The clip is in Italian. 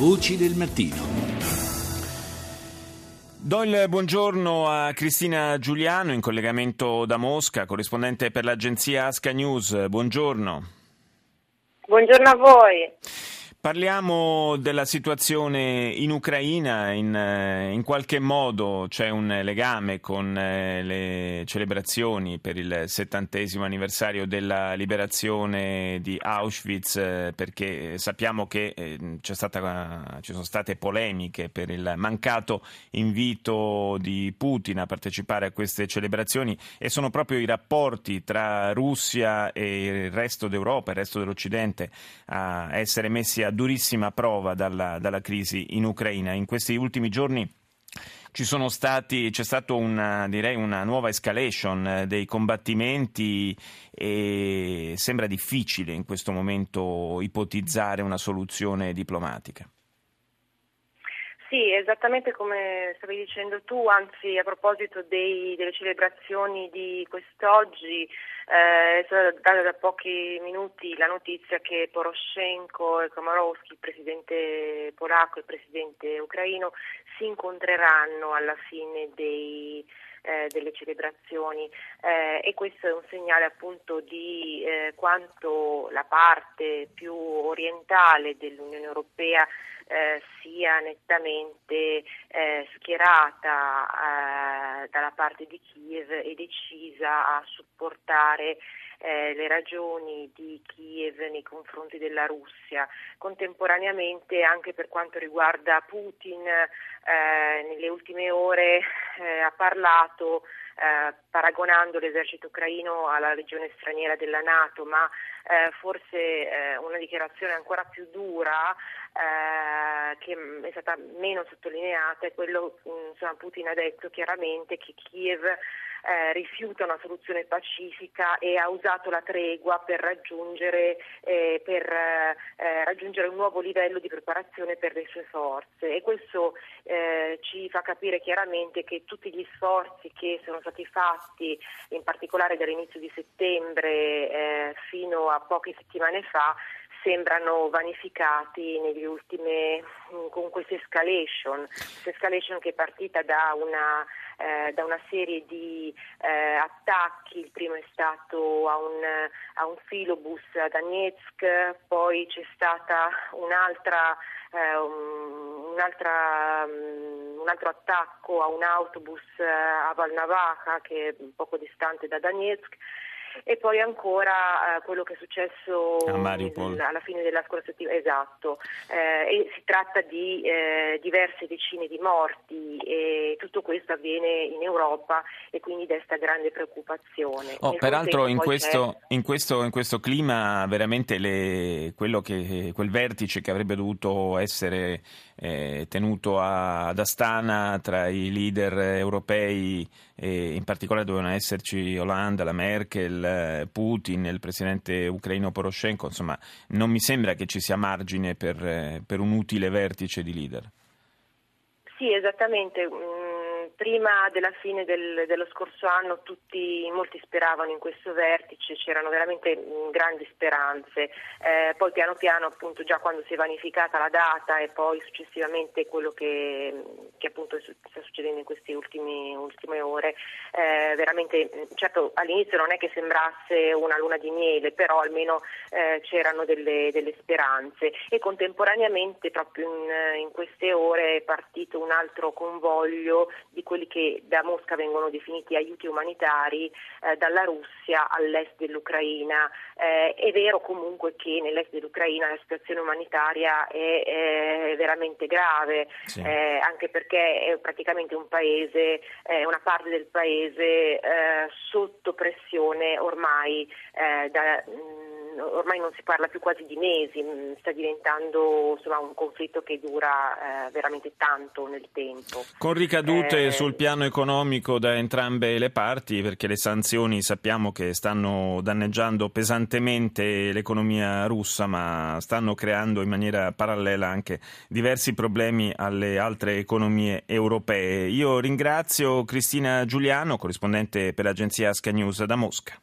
Voci del mattino. Do il buongiorno a Cristina Giuliano in collegamento da Mosca, corrispondente per l'agenzia Asca News. Buongiorno. Buongiorno a voi. Parliamo della situazione in Ucraina, in, eh, in, qualche modo c'è un legame con eh, le celebrazioni per il settantesimo anniversario della liberazione di Auschwitz, eh, perché sappiamo che stata, ci sono state polemiche per il mancato invito di Putin a partecipare a queste celebrazioni e sono proprio i rapporti tra Russia e il resto d'Europa, il resto dell'Occidente a essere messi a durissima prova dalla, dalla crisi in Ucraina. In questi ultimi giorni stati, c'è stata una, una nuova escalation eh, dei combattimenti e sembra difficile in questo momento ipotizzare una soluzione diplomatica. Sì, esattamente come stavi dicendo tu, anzi a proposito dei, delle celebrazioni di quest'oggi, eh, è stata data da pochi minuti la notizia che Poroshenko e Komorowski, il presidente polacco e il presidente ucraino, si incontreranno alla fine dei, eh, delle celebrazioni. Eh, e questo è un segnale appunto di eh, quanto la parte più orientale dell'Unione Europea eh, sia nettamente eh, schierata eh, dalla parte di Kiev e decisa a supportare eh, le ragioni di Kiev nei confronti della Russia. Contemporaneamente anche per quanto riguarda Putin, eh, nelle ultime ore eh, ha parlato eh, paragonando l'esercito ucraino alla legione straniera della Nato, ma eh, forse eh, una dichiarazione ancora più dura eh, che è stata meno sottolineata è quello mm, Putin ha detto chiaramente che Kiev eh, rifiuta una soluzione pacifica e ha usato la tregua per raggiungere, eh, per, eh, raggiungere un nuovo livello di preparazione per le sue forze. E questo eh, ci fa capire chiaramente che tutti gli sforzi che sono stati fatti in particolare dall'inizio di settembre eh, fino a poche settimane fa sembrano vanificati negli ultimi, con questa escalation, questa escalation che è partita da una eh, da una serie di eh, attacchi, il primo è stato a un, a un filobus a Donetsk, poi c'è stata un'altra, eh, un, un'altra, um, un altro attacco a un autobus eh, a Valnavacha che è poco distante da Donetsk e poi ancora eh, quello che è successo alla fine della scorsa settimana, esatto, eh, e si tratta di eh, diverse decine di morti e tutto questo avviene in Europa e quindi desta grande preoccupazione. Oh, peraltro in questo, in, questo, in questo, clima veramente le, che, quel vertice che avrebbe dovuto essere eh, tenuto a, ad Astana tra i leader europei e in particolare dovevano esserci Hollande, la Merkel, Putin, il presidente ucraino Poroshenko, insomma non mi sembra che ci sia margine per, per un utile vertice di leader. Sì, esattamente. Prima della fine del, dello scorso anno tutti, molti speravano in questo vertice, c'erano veramente grandi speranze, eh, poi piano piano appunto già quando si è vanificata la data e poi successivamente quello che, che appunto sta succedendo in queste ultime, ultime ore, eh, veramente certo all'inizio non è che sembrasse una luna di miele, però almeno eh, c'erano delle, delle, speranze. E contemporaneamente proprio in, in queste ore è partito un altro convoglio di quelli che da Mosca vengono definiti aiuti umanitari eh, dalla Russia all'est dell'Ucraina. Eh, è vero comunque che nell'est dell'Ucraina la situazione umanitaria è, è veramente grave, sì. eh, anche perché è praticamente un paese, una parte del paese eh, sotto pressione ormai eh, da mh, ormai non si parla più quasi di mesi, mm, sta diventando insomma, un conflitto che dura eh, veramente tanto nel tempo. Con ricadute eh, sul piano economico da entrambe le parti, perché le sanzioni sappiamo che stanno danneggiando pesantemente l'economia russa, ma stanno creando in maniera parallela anche diversi problemi alle altre economie europee. Io ringrazio Cristina Giuliano, corrispondente per l'agenzia Asca News da Mosca.